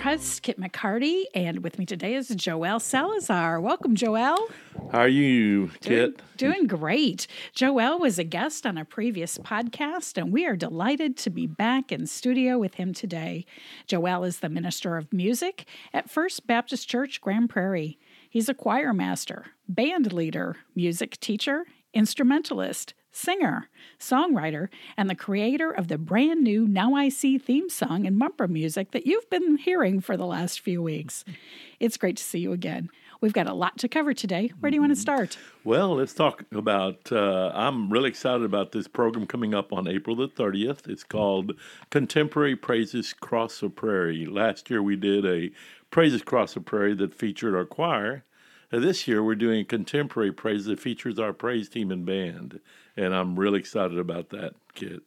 host, Kit McCarty, and with me today is Joel Salazar. Welcome, Joel. How are you, Doing, Kit? doing great. Joel was a guest on a previous podcast, and we are delighted to be back in studio with him today. Joel is the minister of music at First Baptist Church, Grand Prairie. He's a choir master, band leader, music teacher, instrumentalist, singer, songwriter, and the creator of the brand new Now I See theme song and bumper music that you've been hearing for the last few weeks. It's great to see you again. We've got a lot to cover today. Where do you want to start? Well, let's talk about. Uh, I'm really excited about this program coming up on April the 30th. It's called Contemporary Praises Cross the Prairie. Last year we did a Praises Cross the Prairie that featured our choir. This year we're doing a contemporary praise that features our praise team and band. And I'm really excited about that, Kit.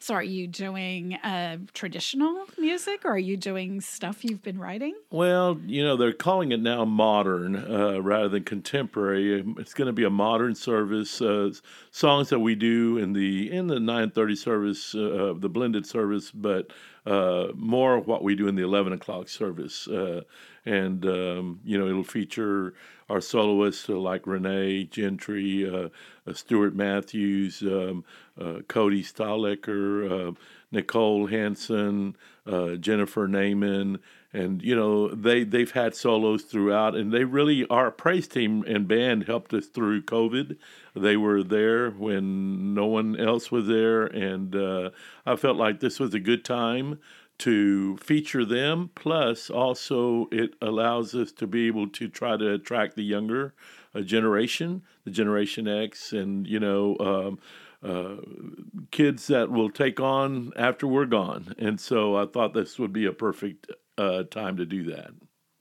So, are you doing uh, traditional music or are you doing stuff you've been writing? Well, you know, they're calling it now modern uh, rather than contemporary. It's going to be a modern service. Uh, songs that we do in the in the nine thirty service, uh, the blended service, but uh, more what we do in the eleven o'clock service. Uh, and um, you know, it'll feature our soloists like Renee Gentry, Stuart Matthews, um, Cody Stahlecker, uh, Nicole Hansen, uh, Jennifer Naiman, and you know they they've had solos throughout, and they really our praise team and band helped us through COVID. They were there when no one else was there, and uh, I felt like this was a good time to feature them. Plus, also it allows us to be able to try to attract the younger uh, generation, the Generation X, and you know. Um, uh, kids that will take on after we're gone, and so I thought this would be a perfect uh, time to do that.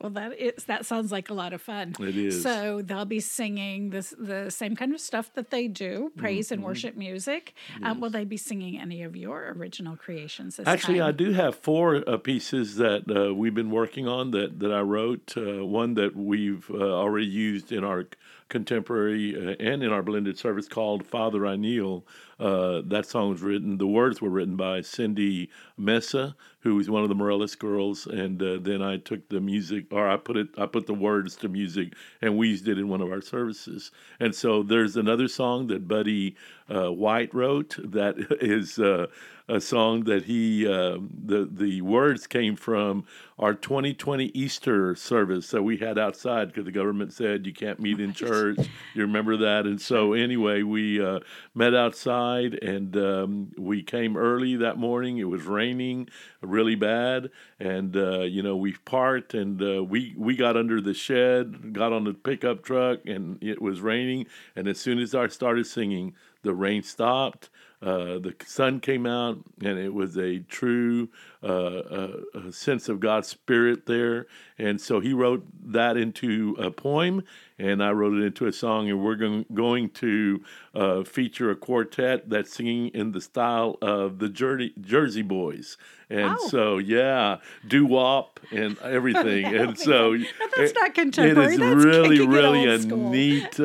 Well, that is that sounds like a lot of fun. It is. So they'll be singing this the same kind of stuff that they do, praise Mm-hmm. and worship music. Um, will they be singing any of your original creations? Actually, I do have four uh, pieces that uh, we've been working on that, that I wrote. Uh, one that we've uh, already used in our contemporary uh, and in our blended service called Father I Kneel. Uh, that song was written, the words were written by Cindy Mesa, who was one of the Morellis girls. And uh, then I took the music, or I put it, I put the words to music, and we used it in one of our services. And so there's another song that Buddy uh, White wrote that is uh, a song that he uh, the the words came from our 2020 Easter service that we had outside because the government said you can't meet in church. You remember that? And so anyway, we uh, met outside and um, we came early that morning. It was raining really bad, and uh, you know we parked and uh, we we got under the shed, got on the pickup truck, and it was raining. And as soon as I started singing, the rain stopped. Uh, the sun came out, and it was a true uh, uh, a sense of God's Spirit there. And so he wrote that into a poem, and I wrote it into a song. And we're going, going to uh, feature a quartet that's singing in the style of the Jersey, Jersey Boys. And Oh. so, yeah, doo wop and everything. and so. No, that's it- not contemporary. It is That's really, really a school. neat,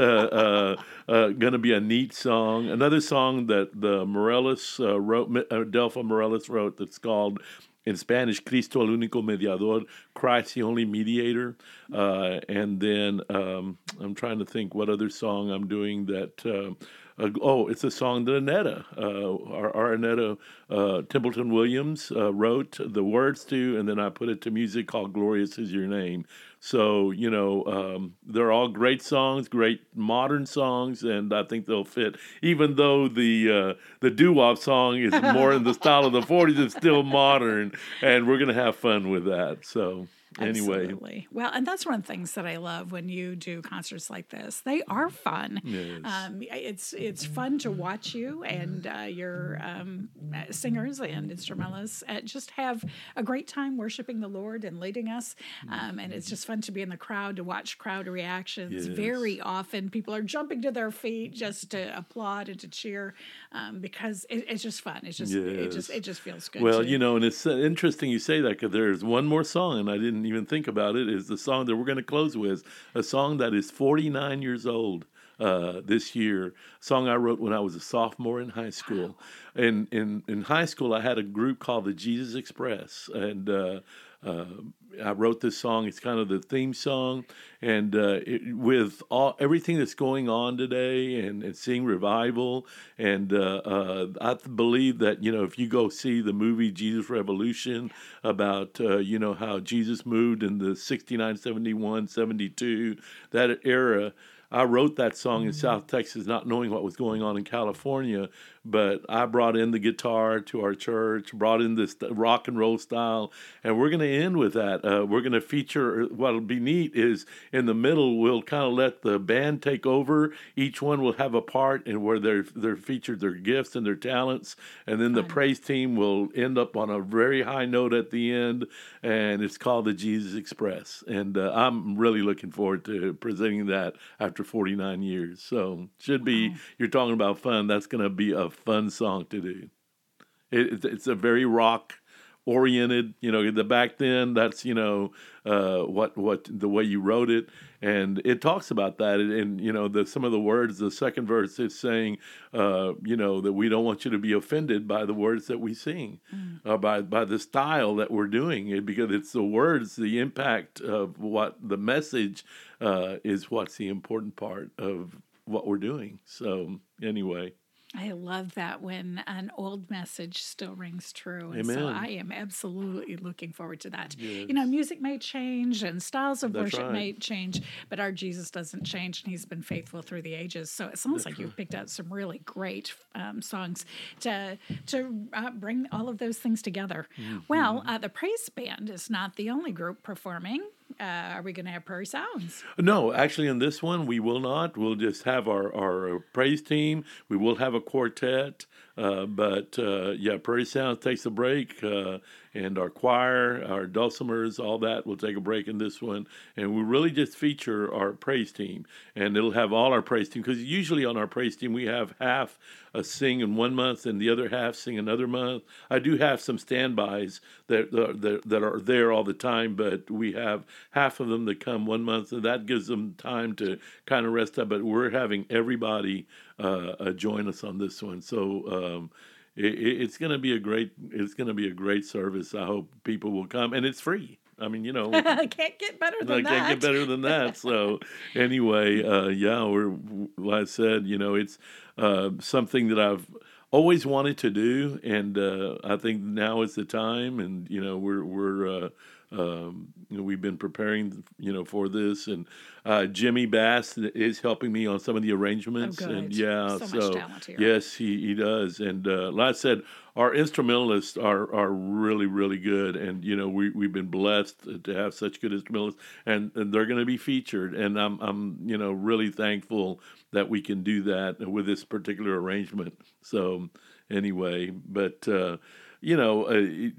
uh, going to be a neat song. Another song that the Morellis uh, wrote, uh, Delpha Morellis wrote, that's called in Spanish, Cristo el único mediador, Christ the only mediator. Uh, and then um, I'm trying to think what other song I'm doing that. Uh, uh, oh, it's a song that Annetta, uh, our, our Annetta uh, Templeton Williams, uh, wrote the words to, and then I put it to music called "Glorious Is Your Name." So you know, um, they're all great songs, great modern songs, and I think they'll fit. Even though the uh, the doo wop song is more in the style of the '40s, it's still modern, and we're gonna have fun with that. So anyway, Absolutely. Well, and that's one of the things that I love when you do concerts like this. They are fun. Yes. Um, it's it's fun to watch you and uh, your um, uh, singers and instrumentalists uh, just have a great time worshiping the Lord and leading us. Um, and it's just fun to be in the crowd to watch crowd reactions. Yes. Very often, people are jumping to their feet just to applaud and to cheer um, because it, it's just fun. It's just it just it just feels good. Well, to- you know, and it's uh, interesting you say that because there's one more song, and I didn't even think about it. Is the song that we're going to close with a song that is 49 years old uh, this year? A song I wrote when I was a sophomore in high school. And in in high school, I had a group called the Jesus Express, and uh, uh, I wrote this song. It's kind of the theme song, and uh, it, with all everything that's going on today, and, and seeing revival, and uh, uh, I believe that you know if you go see the movie Jesus Revolution about uh, you know how Jesus moved in the 69, 71, 72, that era. I wrote that song in South Texas, not knowing what was going on in California, but I brought in the guitar to our church, brought in this rock and roll style, and we're going to end with that. Uh, we're going to feature what'll be neat is in the middle we'll kind of let the band take over. Each one will have a part, and where they're they're featured their gifts and their talents, and then the praise team will end up on a very high note at the end, and it's called the Jesus Express, and uh, I'm really looking forward to presenting that after 49 years. So should be you're talking about fun. That's going to be a fun song to do. It, it's- it's a very rock oriented. You know, the back then that's you know uh, what what the way you wrote it, and it talks about that. And, and you know, the some of the words. The second verse is saying, uh, you know, that we don't want you to be offended by the words that we sing, uh, by by the style that we're doing it, because it's the words, the impact of what the message uh, is. What's the important part of what we're doing. So anyway. I love that when an old message still rings true. And so I am absolutely looking forward to that. You know, music may change and styles of That's worship right. may change, but our Jesus doesn't change and he's been faithful through the ages. So it sounds like you've picked out some really great um, songs to to uh, bring all of those things together. Mm-hmm. Well, uh, the Praise Band is not the only group performing. Uh, are we going to have Prairie Sounds? No, actually, in this one, we will not. We'll just have our, our praise team. We will have a quartet. Uh, but uh, yeah, Prairie Sounds takes a break, uh, and our choir, our dulcimers, all that We'll take a break in this one. And we really just feature our praise team, and it'll have all our praise team because usually on our praise team we have half a sing in one month and the other half sing another month. I do have some standbys that that, that are there all the time, but we have half of them that come one month, and that gives them time to kind of rest up. But we're having everybody uh, uh, join us on this one, so. Um, it, it- it's going to be a great. It's going to be a great service. I hope people will come, and it's free. I mean, you know, I can't get better I than can't that. get better than that. So anyway, uh, yeah, we're like I said, you know, it's uh, something that I've always wanted to do, and uh, I think now is the time. And you know, we're we're uh, um, you know, we've been preparing, you know, for this, and uh, Jimmy Bass is helping me on some of the arrangements, and Oh, good. yeah, So so, much talent here. yes, he he does, and uh, like I said, our instrumentalists are are really really good, and you know we we've been blessed to have such good instrumentalists, and, and they're going to be featured, and I'm I'm you know really thankful that we can do that with this particular arrangement. So anyway, but uh, you know. Uh,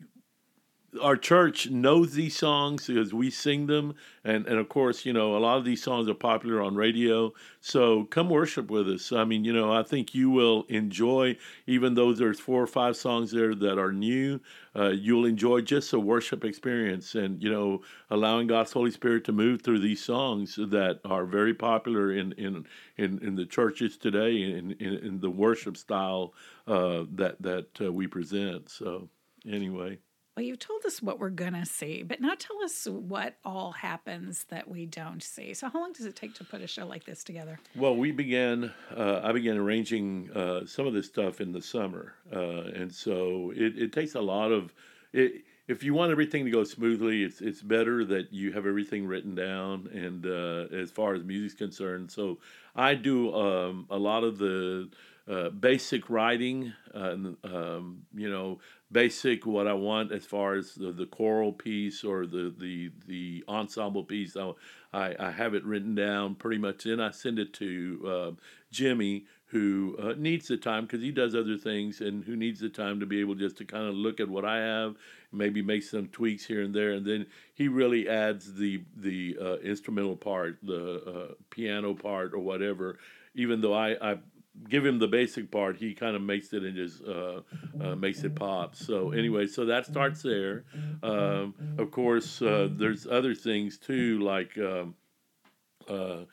our church knows these songs because we sing them. And and of course you know a lot of these songs are popular on radio. So come worship with us. I mean you know i think you will enjoy even though there's four or five songs there that are new uh, you'll enjoy just a worship experience and you know allowing god's holy spirit to move through these songs that are very popular in in in, in the churches today in, in in the worship style uh, that that uh, we present. So anyway Well, you've told us what we're going to see, but now tell us what all happens that we don't see. So, how long does it take to put a show like this together? Well, we began. Uh, I began arranging uh, some of this stuff in the summer, uh, and so it, it takes a lot of. It, if you want everything to go smoothly, it's it's better that you have everything written down. And uh, as far as music's concerned, so I do um, a lot of the uh, basic writing, uh, um, you know, basic what I want as far as the, the choral piece or the the the ensemble piece. I, I, I have it written down pretty much. Then I send it to uh, Jimmy, who uh, needs the time because he does other things, and who needs the time to be able just to kind of look at what I have, maybe make some tweaks here and there, and then he really adds the the uh, instrumental part, the uh, piano part, or whatever. Even though I, I give him the basic part, he kind of makes it and just uh, uh, makes it pop. So anyway, so that starts there. Um, of course, uh, there's other things too, like um, uh,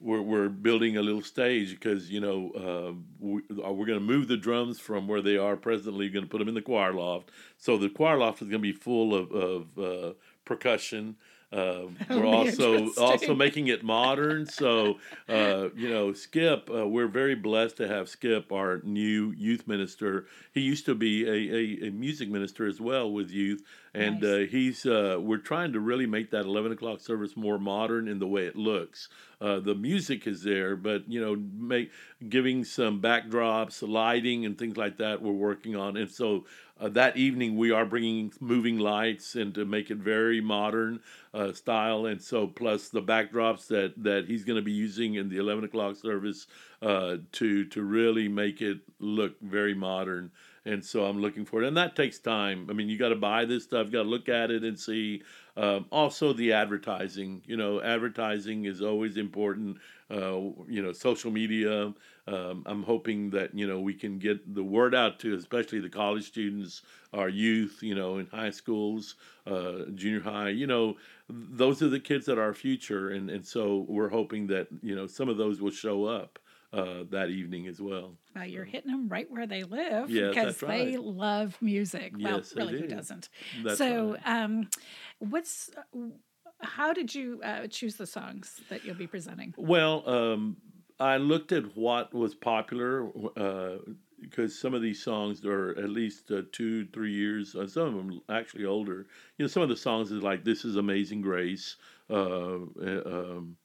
we're we're building a little stage because you know uh, we, uh, we're going to move the drums from where they are presently. Going to put them in the choir loft. So the choir loft is going to be full of of percussion. Uh, we're also also making it modern. So uh, you know, Skip, uh, we're very blessed to have Skip, our new youth minister. He used to be a, a, a music minister as well with youth, and nice. Uh, he's uh, we're trying to really make that eleven o'clock service more modern in the way it looks. Uh, the music is there, but you know, make giving some backdrops, lighting, and things like that. We're working on, and so uh, that evening we are bringing moving lights and to make it very modern uh, style, and so plus the backdrops that that he's going to be using in the eleven o'clock service uh, to to really make it look very modern and so I'm looking for it. And that takes time. I mean, you got to buy this stuff, got to look at it and see. Um, also, the advertising. You know, advertising is always important. Uh, you know, social media. Um, I'm hoping that you know we can get the word out to, especially the college students, our youth. You know, in high schools, uh, junior high. You know, those are the kids that are our future, and and so we're hoping that you know some of those will show up uh, that evening as well. Well, you're hitting them right where they live yes, because they right. love music. Yes, well, really, do. who doesn't? That's so, right. um, what's how did you uh, choose the songs that you'll be presenting? Well, um, I looked at what was popular because uh, some of these songs are at least uh, two, three years. Uh, some of them actually older. You know, some of the songs is like "This Is Amazing Grace." Uh, uh, um,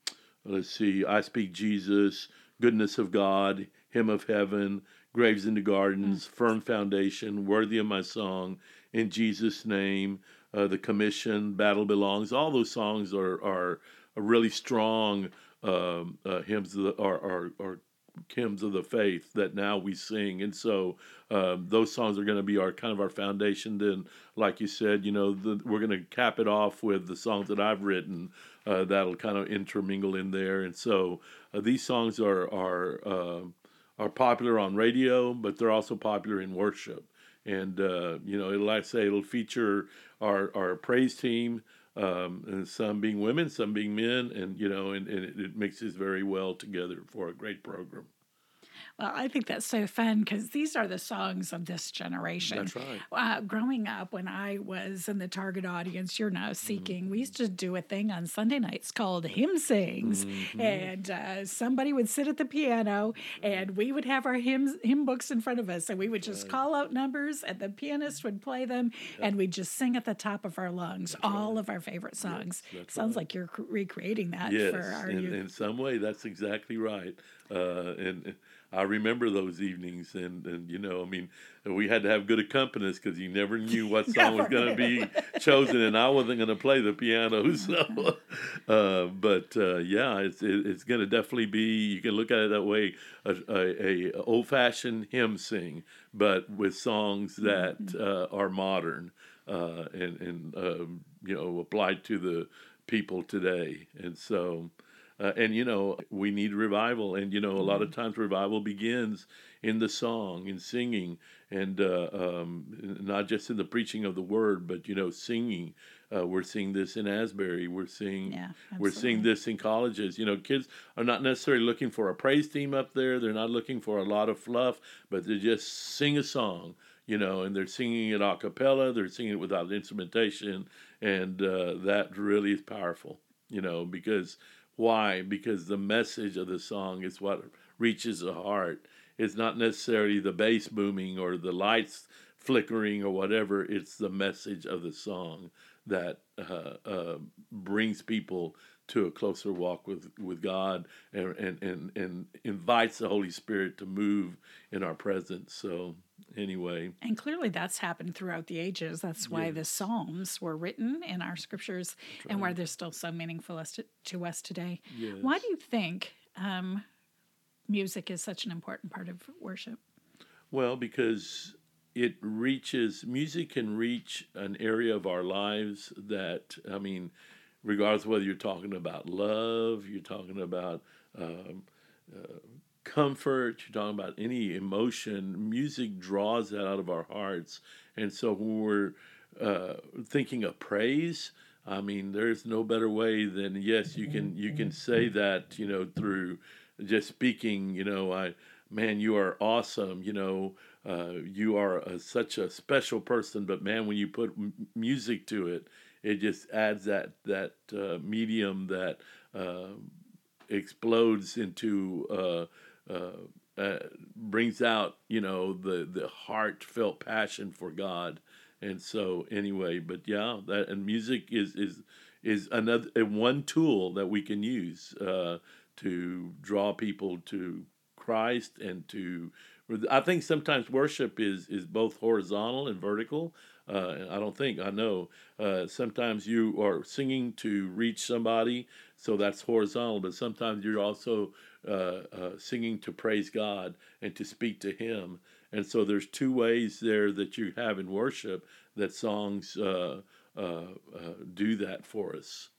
let's see, "I Speak Jesus." Goodness of God, hymn of heaven, graves into gardens, mm. firm foundation, worthy of my song, in Jesus' name, uh, the commission, battle belongs. All those songs are are, are really strong um, uh, hymns of the, are, are, are hymns of the faith that now we sing, and so um, those songs are going to be our kind of our foundation. Then, like you said, you know, the, we're going to cap it off with the songs that I've written uh, that'll kind of intermingle in there. And so uh, these songs are are uh, are popular on radio, but they're also popular in worship. And uh, you know, it'll I say, it'll feature our our praise team. Um, and some being women, some being men, and you know, and, and it mixes very well together for a great program. Well, I think that's so fun because these are the songs of this generation. That's right. Uh, growing up, when I was in the target audience, you're now seeking, mm-hmm. we used to do a thing on Sunday nights called Hymn Sings. Mm-hmm. And uh, somebody would sit at the piano and we would have our hymns, hymn books in front of us. And we would just right. call out numbers and the pianist would play them yep. and we'd just sing at the top of our lungs that's all right. of our favorite songs. Yes, Sounds right. like you're recreating that yes, for our in, youth. in some way, that's exactly right. Uh, and I remember those evenings, and, and you know, I mean, we had to have good accompanists because you never knew what song was going to be chosen, and I wasn't going to play the piano. So, uh, but uh, yeah, it's it, it's going to definitely be. You can look at it that way: a, a, a old fashioned hymn sing, but with songs that mm-hmm. uh, are modern uh, and and um, you know applied to the people today, and so. Uh, and you know we need revival. And you know a lot of mm-hmm. times revival begins in the song in singing and uh, um, not just in the preaching of the word but you know singing. Uh, we're seeing this in asbury. We're seeing yeah, we're seeing this in colleges. You know kids are not necessarily looking for a praise team up there. They're not looking for a lot of fluff but they just sing a song you know, and they're singing it a cappella, they're singing it without instrumentation, and uh, that really is powerful, you know, because why? Because the message of the song is what reaches the heart. It's not necessarily the bass booming or the lights flickering or whatever. It's the message of the song that uh, uh, brings people to a closer walk with, with God and, and, and, and invites the Holy Spirit to move in our presence. So, anyway. And clearly that's happened throughout the ages. That's why the Psalms were written in our scriptures and why they're still so meaningful us to, to us today. Why do you think um, music is such an important part of worship? Well, because it reaches, music can reach an area of our lives that, I mean, regardless whether you're talking about love, you're talking about um, uh, comfort, you're talking about any emotion, music draws that out of our hearts. And so when we're uh, thinking of praise, I mean, there's no better way than yes, you can you can say that you know through just speaking. You know, I man, you are awesome. You know, uh, you are a, such a special person. But man, when you put m- music to it, it just adds that that uh, medium that uh, explodes into uh, uh, brings out you know the the heartfelt passion for God. And so anyway, but yeah, that and music is is is another one tool that we can use uh, to draw people to Christ and to I think sometimes worship is is both horizontal and vertical. Uh, I don't think I know. Uh, sometimes you are singing to reach somebody, so that's horizontal. But sometimes you're also uh, uh, singing to praise God and to speak to Him. And so there's two ways there that you have in worship that songs uh, uh, do that for us.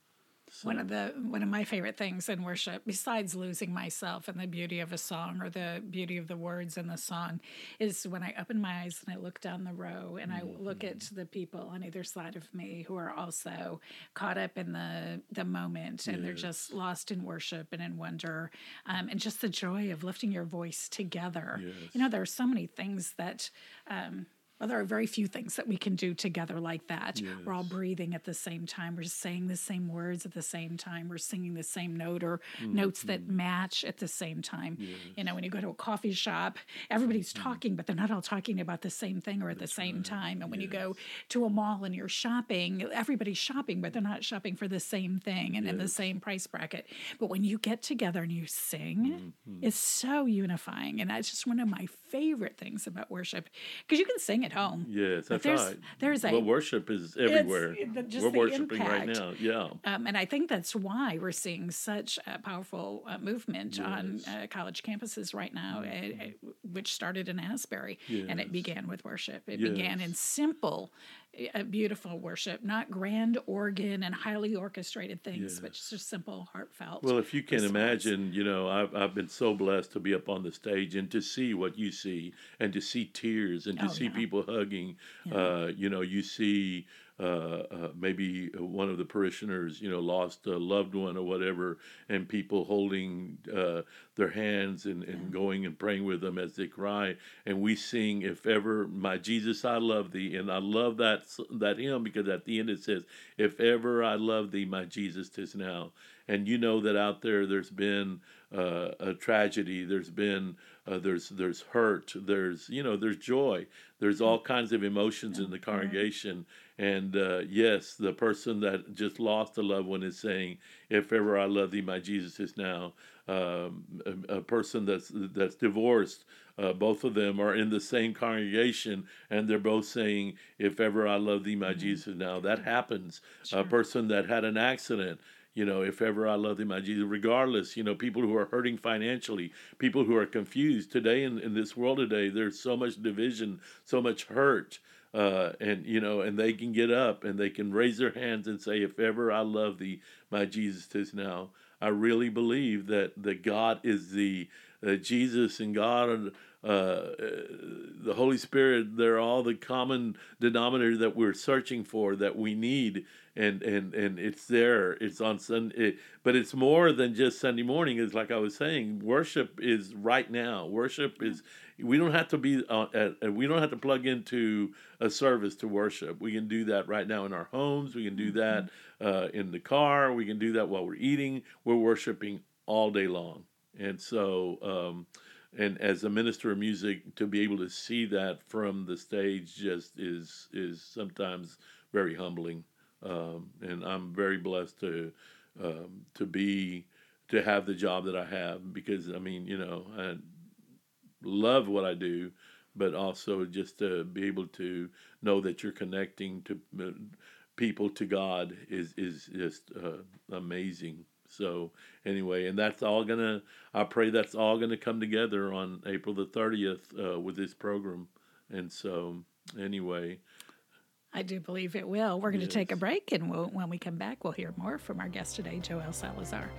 One of the one of my favorite things in worship, besides losing myself in the beauty of a song or the beauty of the words in the song, is when I open my eyes and I look down the row and I look at the people on either side of me who are also caught up in the the moment and they're just lost in worship and in wonder, um, and just the joy of lifting your voice together. You know, there are so many things that. Um, well, there are very few things that we can do together like that. We're all breathing at the same time. We're saying the same words at the same time. We're singing the same note or notes that mm-hmm. match at the same time. You know, when you go to a coffee shop, everybody's mm-hmm. talking, but they're not all talking about the same thing or at the same time. And when you go to a mall and you're shopping, everybody's shopping, but they're not shopping for the same thing and in the same price bracket. But when you get together and you sing, mm-hmm. it's so unifying. And that's just one of my favorite things about worship because you can sing at home. Yes, that's there's right. there's a well, worship is everywhere. We're worshiping right now. Yeah. um, and I think that's why we're seeing such a powerful uh, movement on uh, college campuses right now, uh, uh, which started in Asbury, and it began with worship. It began in simple, uh, beautiful worship, not grand organ and highly orchestrated things, but just simple, heartfelt. Well, if you can response. imagine, you know, I've, I've been so blessed to be up on the stage and to see what you see and to see tears and to Oh, see yeah. people hugging. Uh, you know, you see maybe one of the parishioners, you know, lost a loved one or whatever, and people holding uh, their hands and, and going and praying with them as they cry. And we sing, "If ever my Jesus, I love thee," and I love that that hymn because at the end it says, "If ever I love thee, my Jesus, tis now." And you know that out there, there's been uh, a tragedy. There's been uh, there's there's hurt. There's you know there's joy. There's all kinds of emotions in the congregation. And uh, yes, the person that just lost a loved one is saying, "If ever I love thee, my Jesus is now." Um, a, a person that's that's divorced, uh, both of them are in the same congregation, and they're both saying, "If ever I love thee, my Jesus is now." That happens. A person that had an accident, you know, if ever I love thee, my Jesus, regardless, you know, people who are hurting financially, people who are confused today in, in this world today, there's so much division, so much hurt. Uh, and you know, and they can get up and they can raise their hands and say, "If ever I love thee, my Jesus is now." I really believe that that God is the uh, Jesus and God, uh, uh, the Holy Spirit. They're all the common denominator that we're searching for, that we need, and and and it's there. It's on Sunday, but it's more than just Sunday morning. It's like I was saying, worship is right now. Worship is. We don't have to be. Uh, at, we don't have to plug into a service to worship. We can do that right now in our homes. We can do that uh, in the car. We can do that while we're eating. We're worshiping all day long, and so. Um, and as a minister of music, to be able to see that from the stage just is is sometimes very humbling. Um, and I'm very blessed to um, to be to have the job that I have because I mean you know I love what I do, but also just to be able to know that you're connecting to uh, people to God is is just uh, amazing. So anyway, and that's all gonna. I pray that's all gonna come together on April the thirtieth uh, with this program. And so anyway, I do believe it will. We're going to take a break, and we'll, when we come back, we'll hear more from our guest today, Joel Salazar.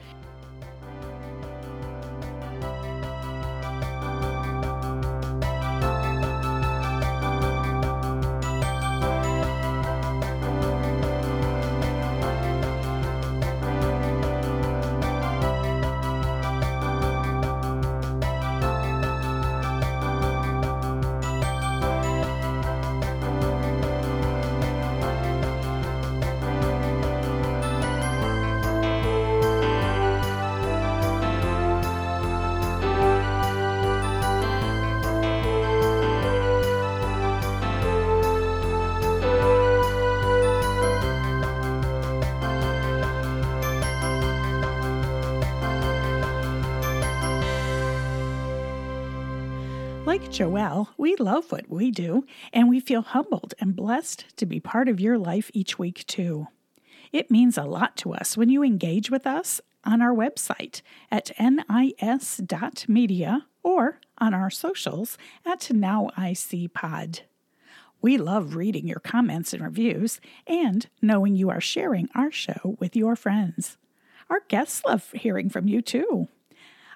Like Joel, we love what we do, and we feel humbled and blessed to be part of your life each week, too. It means a lot to us when you engage with us on our website at nis.media or on our socials at NowICPod. We love reading your comments and reviews and knowing you are sharing our show with your friends. Our guests love hearing from you, too.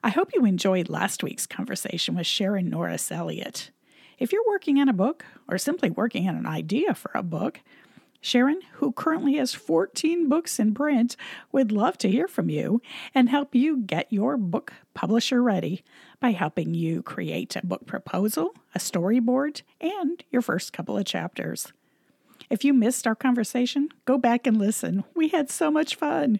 I hope you enjoyed last week's conversation with Sharon Norris Elliott. If you're working on a book or simply working on an idea for a book, Sharon, who currently has 14 books in print, would love to hear from you and help you get your book publisher ready by helping you create a book proposal, a storyboard, and your first couple of chapters. If you missed our conversation, go back and listen. We had so much fun.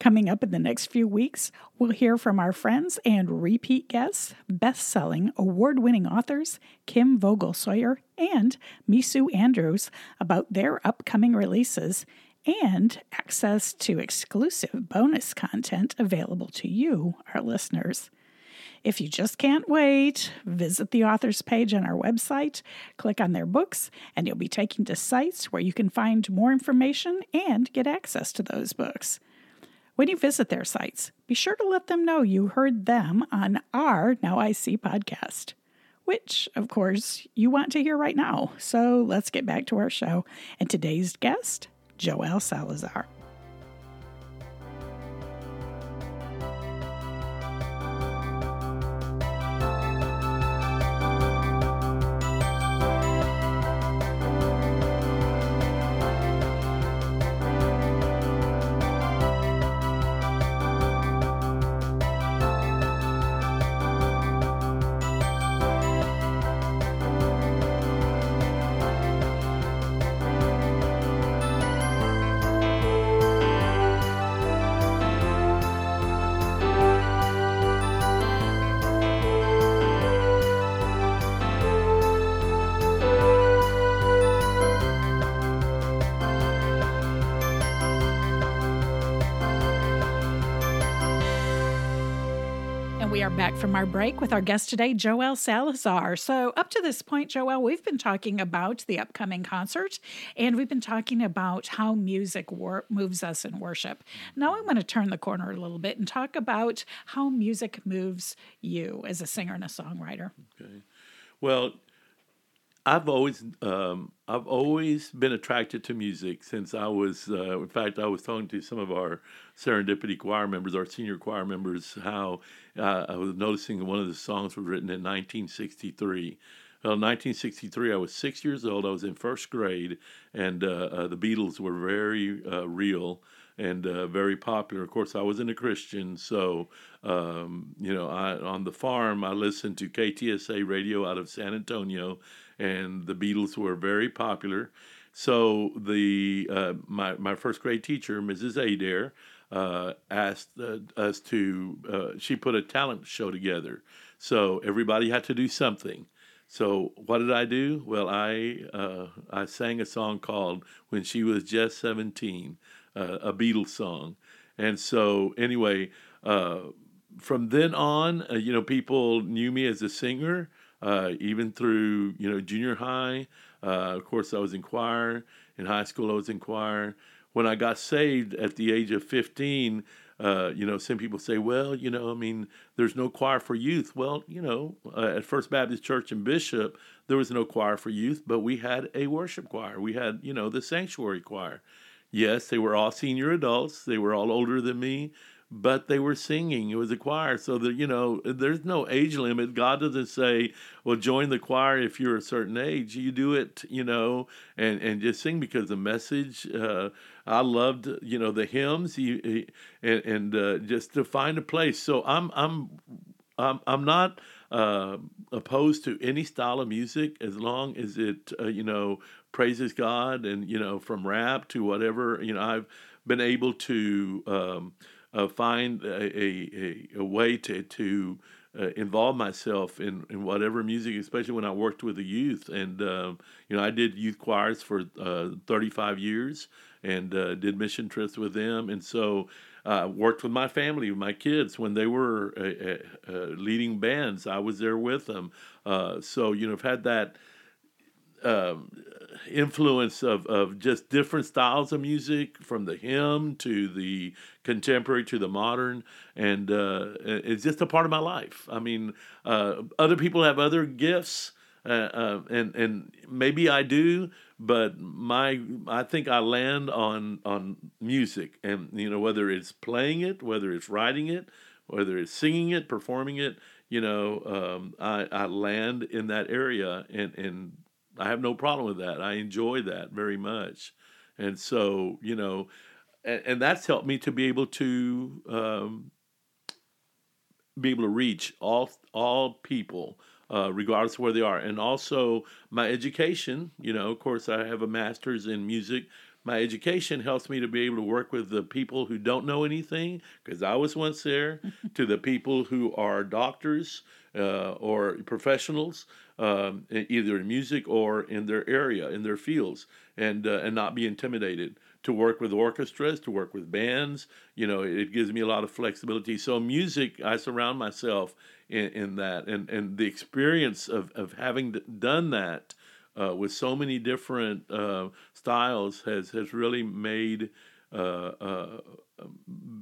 Coming up in the next few weeks, we'll hear from our friends and repeat guests, best selling, award winning authors Kim Vogel Sawyer and Mesu Andrews about their upcoming releases and access to exclusive bonus content available to you, our listeners. If you just can't wait, visit the authors page on our website, click on their books, and you'll be taken to sites where you can find more information and get access to those books. When you visit their sites, be sure to let them know you heard them on our Now I See podcast, which, of course, you want to hear right now. So let's get back to our show and today's guest, Joel Salazar. And we are back from our break with our guest today, Joel Salazar. So, up to this point, Joel, we've been talking about the upcoming concert and we've been talking about how music wor- moves us in worship. Now, I want to turn the corner a little bit and talk about how music moves you as a singer and a songwriter. Okay. Well, I've always um, I've always been attracted to music since I was. Uh, in fact, I was talking to some of our Serendipity choir members, our senior choir members, how uh, I was noticing one of the songs was written in 1963. Well, 1963, I was six years old. I was in first grade, and uh, uh, the Beatles were very uh, real and uh, very popular. Of course, I wasn't a Christian, so um, you know, I, on the farm, I listened to KTSA radio out of San Antonio, and the Beatles were very popular. So the uh, my my first grade teacher, Mrs. Adair, uh, asked uh, us to. Uh, she put a talent show together, so everybody had to do something. So what did I do? Well, I uh, I sang a song called "When She Was Just 17," uh, a Beatles song, And so, anyway, from then on, you know, people knew me as a singer, uh, even through, you know, junior high. Uh, of course, I was in choir. In high school, I was in choir. When I got saved at the age of 15, uh, you know, some people say, well, you know, I mean, there's no choir for youth. Well, you know, uh, at First Baptist Church in Bishop, there was no choir for youth, but we had a worship choir. We had, you know, the sanctuary choir. Yes, they were all senior adults. They were all older than me, but they were singing. It was a choir. So that, you know, there's no age limit. God doesn't say, well, join the choir if you're a certain age. You do it, you know, and, and just sing because the message, uh, I loved, you know, the hymns he, he, and, and uh, just to find a place. So I'm, I'm, I'm, I'm not uh, opposed to any style of music as long as it, uh, you know, praises God and, you know, from rap to whatever, you know, I've been able to um, uh, find a, a, a, way to, to uh, involve myself in, in whatever music, especially when I worked with the youth. And, um, you know, I did youth choirs for uh, 35 years and uh, did mission trips with them. And so, uh, worked with my family, with my kids when they were uh, leading bands. I was there with them. So you know, I've had that um, influence of, of just different styles of music, from the hymn to the contemporary to the modern, and uh, it's just a part of my life. I mean, other people have other gifts. Uh, and and maybe I do, but my I think I land on on music, and you know whether it's playing it, whether it's writing it, whether it's singing it, performing it, you know, um, I I land in that area, and and I have no problem with that. I enjoy that very much, and so you know, and, and that's helped me to be able to um, be able to reach all all people uh, regardless of where they are. And also my education, you know, of course, I have a master's in music. My education helps me to be able to work with the people who don't know anything, because I was once there, to the people who are doctors uh, or professionals, um, either in music or in their area, in their fields, and uh, and not be intimidated to work with orchestras, to work with bands. You know, it gives me a lot of flexibility. So music, I surround myself in, in that, and and the experience of of having done that uh, with so many different uh, styles has has really made uh, uh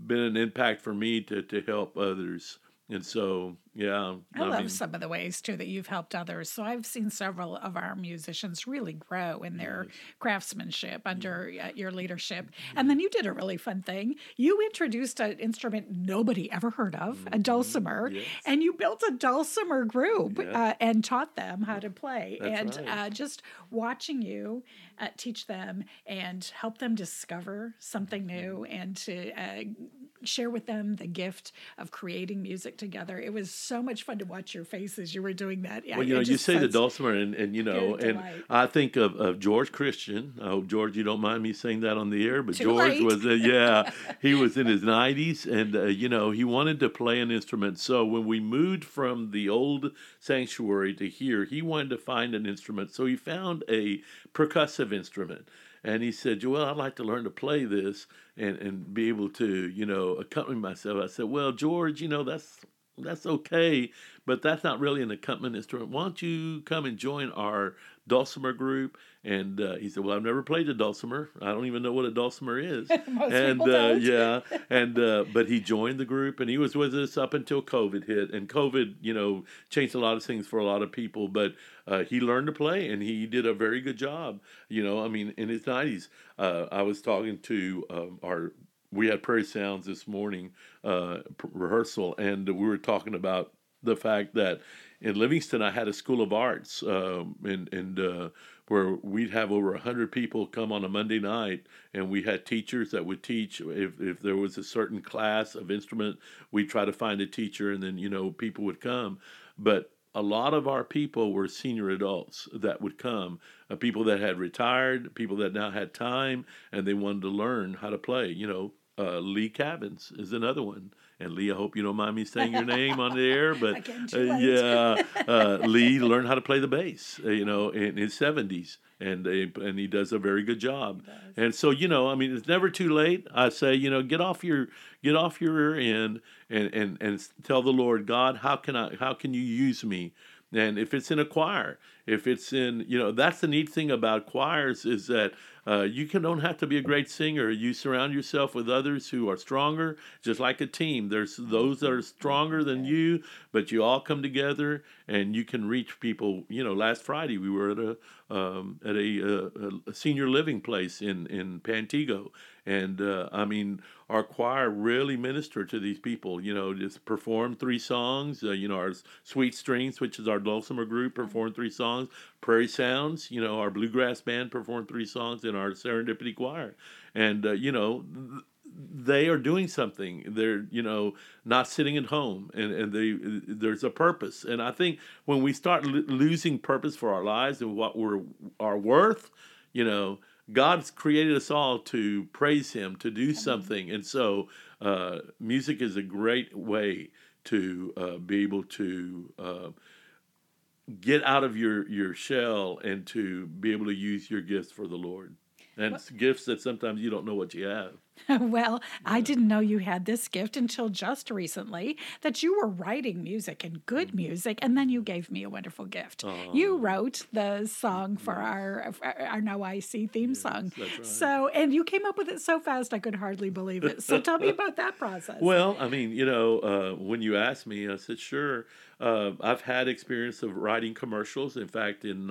been an impact for me to to help others. And so, yeah. I, I love mean, some of the ways too that you've helped others. So I've seen several of our musicians really grow in their yes. craftsmanship under uh, your leadership. Mm-hmm. And then you did a really fun thing. You introduced an instrument nobody ever heard of, mm-hmm. a dulcimer, and you built a dulcimer group uh, and taught them how to play. That's and right. uh, just watching you uh, teach them and help them discover something new mm-hmm. and to uh, share with them the gift of creating music together. It was so much fun to watch your faces. You were doing that. Well, you know, you say the dulcimer, and, and you know, and I think of, of George Christian. I hope George, you don't mind me saying that on the air, but Too George late. was, uh, yeah, he was in his nineties, and uh, you know, he wanted to play an instrument. So when we moved from the old sanctuary to here, he wanted to find an instrument. So he found a percussive instrument and he said, Joel, I'd like to learn to play this and, and be able to, you know, accompany myself. I said, Well, George, you know, that's that's okay, but that's not really an accompaniment instrument. Why don't you come and join our dulcimer group? And uh, he said, "Well, I've never played a dulcimer. I don't even know what a dulcimer is." and uh, yeah, and uh, but he joined the group, and he was with us up until COVID hit. And COVID, you know, changed a lot of things for a lot of people. But uh, he learned to play, and he did a very good job. You know, I mean, in his nineties, uh, I was talking to um, our we had Prairie Sounds this morning uh, rehearsal, and we were talking about the fact that in Livingston I had a school of arts, um, and and uh, where we'd have over hundred people come on a Monday night, and we had teachers that would teach. If if there was a certain class of instrument, we'd try to find a teacher, and then you know people would come, but a lot of our people were senior adults that would come, uh, people that had retired, people that now had time, and they wanted to learn how to play. You know, uh, Lee Cabins is another one. And Lee, I hope you don't mind me saying your name on the air, but uh, yeah, uh, Lee learned how to play the bass, uh, you know, in his seventies, and and he does a very good job. And so, you know, I mean, it's never too late. I say, you know, get off your get off your rear end and and and tell the Lord, God, how can I how can you use me? And if it's in a choir, if it's in, you know, that's the neat thing about choirs is that uh, you can don't have to be a great singer. You surround yourself with others who are stronger, just like a team. There's those that are stronger than you, but you all come together and you can reach people. You know, last Friday we were at a um, at a, uh, a senior living place in in Pantego, and uh, I mean our choir really ministered to these people. You know, just performed three songs. Uh, you know, our Sweet Strings, which is our dulcimer group, performed three songs. Prairie Sounds, you know, our bluegrass band performed three songs in our Serendipity Choir, and uh, you know. Th- they are doing something. They're, you know, not sitting at home, and, and they there's a purpose. And I think when we start lo- losing purpose for our lives and what we're our worth, you know, God's created us all to praise Him, to do something, and so uh, music is a great way to uh, be able to uh, get out of your your shell and to be able to use your gifts for the Lord. And gifts that sometimes you don't know what you have. well, I didn't know you had this gift until just recently that you were writing music and good Mm-hmm. music, and then you gave me a wonderful gift. You wrote the song for our our Now I See theme song. that's right. So, and you came up with it so fast I could hardly believe it. So, tell me about that process. Well, I mean, you know, uh, when you asked me, I said, sure. Uh, I've had experience of writing commercials. In fact, in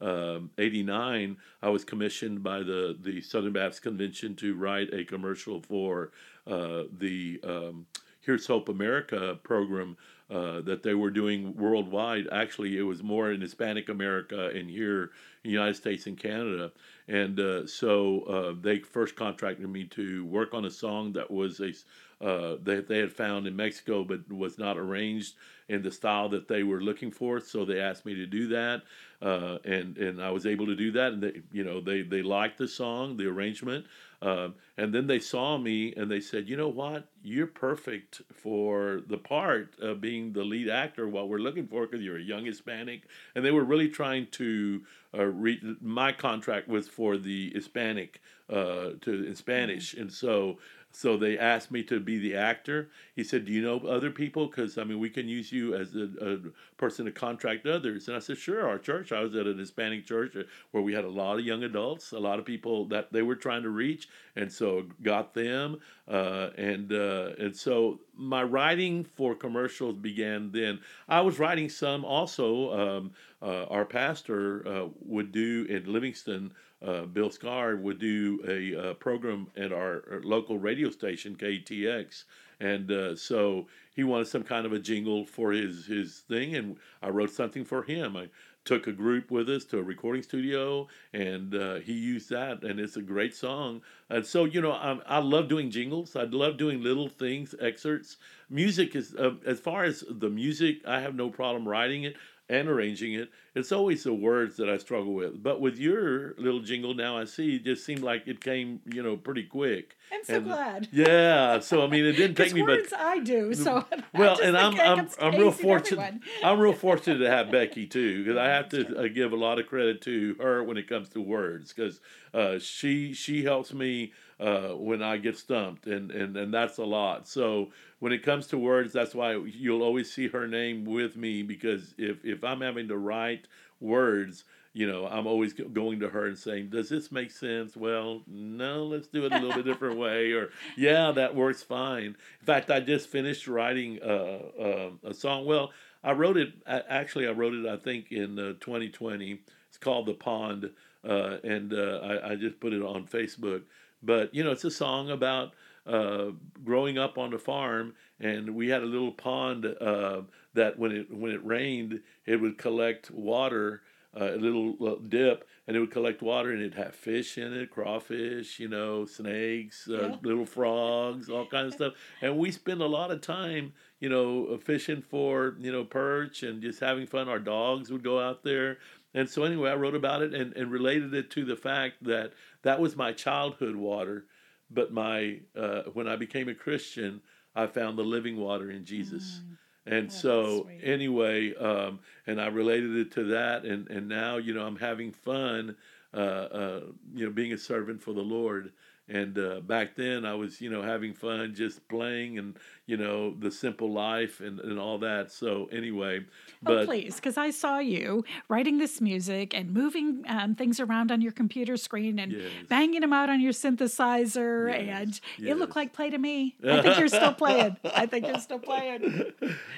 1989, I was commissioned by the, the Southern Baptist Convention to write a commercial for uh, the um, Here's Hope America program uh, that they were doing worldwide. Actually, it was more in Hispanic America and here in the United States and Canada. And uh, so uh, they first contracted me to work on a song that was a uh, that they had found in Mexico, but was not arranged in the style that they were looking for. So they asked me to do that, uh, and and I was able to do that. And they, you know, they they liked the song, the arrangement, um, and then they saw me and they said, you know what, you're perfect for the part of being the lead actor. What we're looking for, because you're a young Hispanic, and they were really trying to. Uh, re- my contract was for the Hispanic uh, to in Spanish, and so so they asked me to be the actor. He said, "Do you know other people? Because I mean, we can use you as a, a person to contract others." And I said, "Sure." Our church, I was at an Hispanic church uh, where we had a lot of young adults, a lot of people that they were trying to reach, and so got them. Uh, and uh, and so my writing for commercials began then. I was writing some also. Um, uh, our pastor uh, would do in Livingston uh, Bill Scar would do a uh, program at our, our local radio station KTX, and uh, so he wanted some kind of a jingle for his his thing, and I wrote something for him. I took a group with us to a recording studio, and uh, he used that, and it's a great song. And so you know, I, I love doing jingles. I love doing little things, excerpts. Music is uh, as far as the music, I have no problem writing it and arranging it. It's always the words that I struggle with. But with your little jingle now, I see it just seemed like it came, you know, pretty quick. I'm so And- glad. Yeah. So I mean, it didn't take me, words but I do, so well, and I'm I'm I'm real fortunate. I'm real fortunate to have Becky too, because I have to uh, give a lot of credit to her when it comes to words, because uh, she she helps me uh, when I get stumped, and, and and that's a lot. So when it comes to words, that's why you'll always see her name with me, because if if I'm having to write words. You know, I'm always going to her and saying, "Does this make sense?" Well, no, let's do it a little bit different way. Or, yeah, that works fine. In fact, I just finished writing uh, uh, a song. Well, I wrote it. Actually, I wrote it. I think in uh, 2020. It's called "The Pond," uh, and uh, I, I just put it on Facebook. But you know, it's a song about uh, growing up on the farm, and we had a little pond uh, that when it when it rained, it would collect water. Uh, a little uh, dip, and it would collect water, and it'd have fish in it, crawfish, you know, snakes, uh, Yeah. little frogs, all kinds of stuff. And we spend a lot of time, you know, fishing for, you know, perch and just having fun. Our dogs would go out there. And so, anyway, I wrote about it and, and related it to the fact that that was my childhood water. But my uh, when I became a Christian, I found the living water in Jesus. Mm. And that's so, anyway, um, and I related it to that, and and now you know I'm having fun, uh, uh, you know, being a servant for the Lord. And uh, back then, I was you know having fun, just playing, and you know the simple life and and all that. So anyway, oh, but please, because I saw you writing this music and moving um, things around on your computer screen and Yes. banging them out on your synthesizer, Yes, and it looked like play to me. I think you're still playing. I think you're still playing.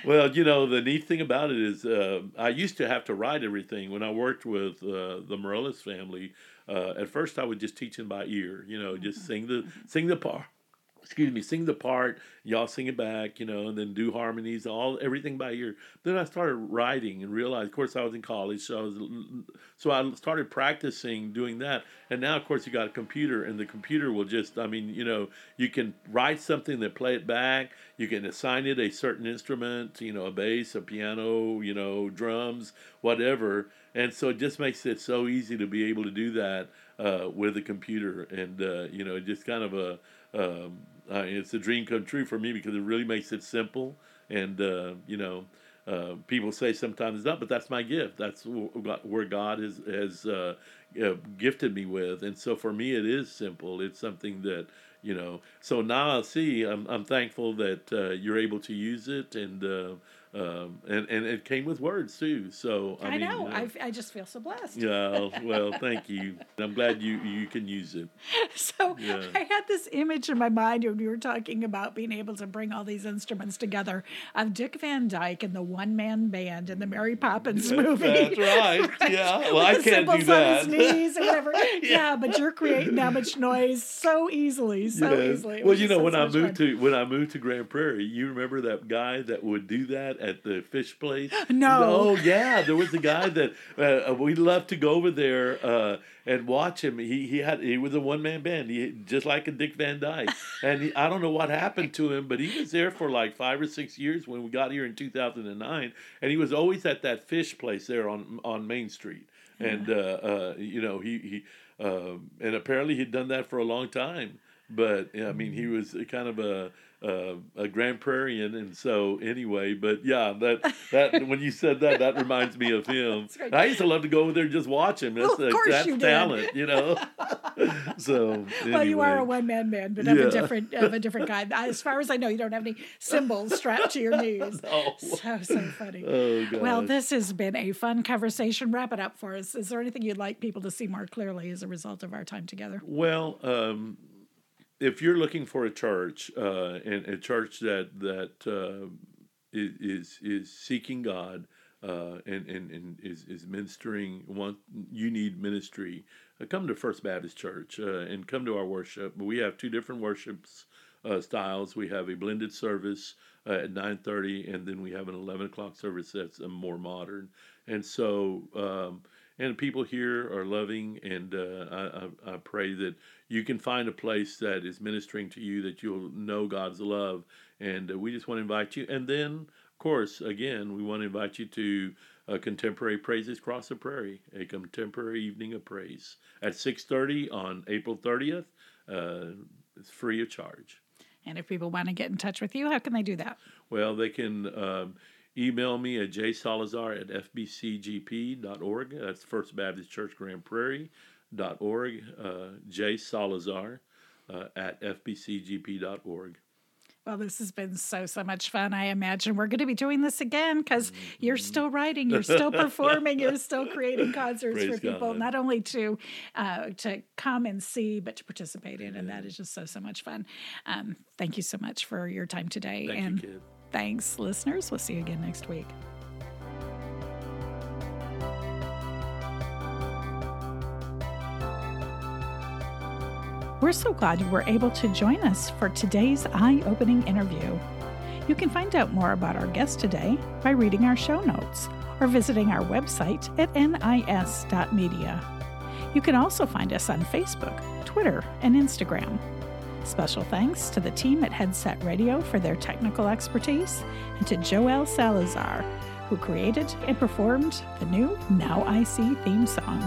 Well, you know, the neat thing about it is uh, I used to have to write everything. When I worked with uh, the Morales family, uh, at first I would just teach them by ear, you know, just sing the sing the part. Excuse me, sing the part. Y'all sing it back, you know, and then do harmonies, all everything by ear. Then I started writing and realized, of course, I was in college, so I was, so I started practicing doing that. And now, of course, you got a computer, and the computer will just, I mean, you know, you can write something, then play it back. You can assign it a certain instrument, you know, a bass, a piano, you know, drums, whatever. And so it just makes it so easy to be able to do that uh, with a computer, and uh, you know, just kind of a, um, uh, it's a dream come true for me because it really makes it simple, and uh, you know. Uh, people say sometimes it's not, but that's my gift. That's wh- wh- where God has has uh, uh, gifted me with, and so for me, it is simple. It's something that you know. So now I see. I'm I'm thankful that uh, you're able to use it, and um, and and it came with words too. So I, I, mean, know. you I, f- I just feel so blessed. yeah. Well, thank you. I'm glad you you can use it. So Yeah. I had this image in my mind when we were talking about being able to bring all these instruments together of Dick Van Dyke and the one man band in the Mary Poppins movie. That's right. Yeah. Well, I With the can't do cymbals on his knees or whatever. yeah. but you're creating that much noise so easily, so Yeah. easly. It Well, you know, so when I moved fun. to when I moved to Grand Prairie, you remember that guy that would do that at the fish place? No. Oh yeah, there was a guy that uh, we loved to go over there uh, and watch him. He he had he was a one man band, he just like a Dick Van Dyke. And he, I don't know what happened to him, but he was there for like five or six years when we got here in two thousand and nine, and he was always at that fish place there on on Main Street. And uh, uh, you know he he um and apparently he'd done that for a long time. But yeah, I mean, he was kind of a uh, a Grand Prairian, and so anyway. But yeah, that that when you said that, that reminds me of him. great. I used to love to go over there and just watch him. That's, Well, of course that's you did. talent, you know. so Well, you are a one man man, but of a Yeah. different of a different kind. As far as I know, you don't have any cymbals strapped to your knees. Oh. So so funny. Oh, Well, this has been a fun conversation. Wrap it up for us. Is there anything you'd like people to see more clearly as a result of our time together? Well, um, if you're looking for a church uh, and a church that that uh, is is seeking God uh, and, and and is is ministering, want you need ministry, uh, come to First Baptist Church uh, and come to our worship. We have two different worships uh, styles. We have a blended service at nine thirty, and then we have an eleven o'clock service that's more modern. And so, um, and people here are loving, and I, I, I pray that you can find a place that is ministering to you, that you'll know God's love, and uh, we just want to invite you. And then, of course, again, we want to invite you to uh, Contemporary Praises Cross the Prairie, a contemporary evening of praise at six thirty on April thirtieth. Uh, it's free of charge. And if people want to get in touch with you, how can they do that? Well, they can um, email me at jsalazar at fbcgp.org. That's First Baptist Church Grand Prairie dot org. Uh, jsalazar uh, at fbcgp.org. Well, this has been so, so much fun. I imagine we're going to be doing this again because you're Mm-hmm. still writing, you're still performing, you're still creating concerts Praise for people, God. not only to uh, to come and see, but to participate in. And that is just so, so much fun. Um, thank you so much for your time today. Thank and you, thanks, listeners. We'll see you again next week. We're so glad you were able to join us for today's eye opening interview. You can find out more about our guest today by reading our show notes or visiting our website at nis.media. You can also find us on Facebook, Twitter, and Instagram. Special thanks to the team at Headset Radio for their technical expertise and to Joel Salazar, who created and performed the new Now I See theme song.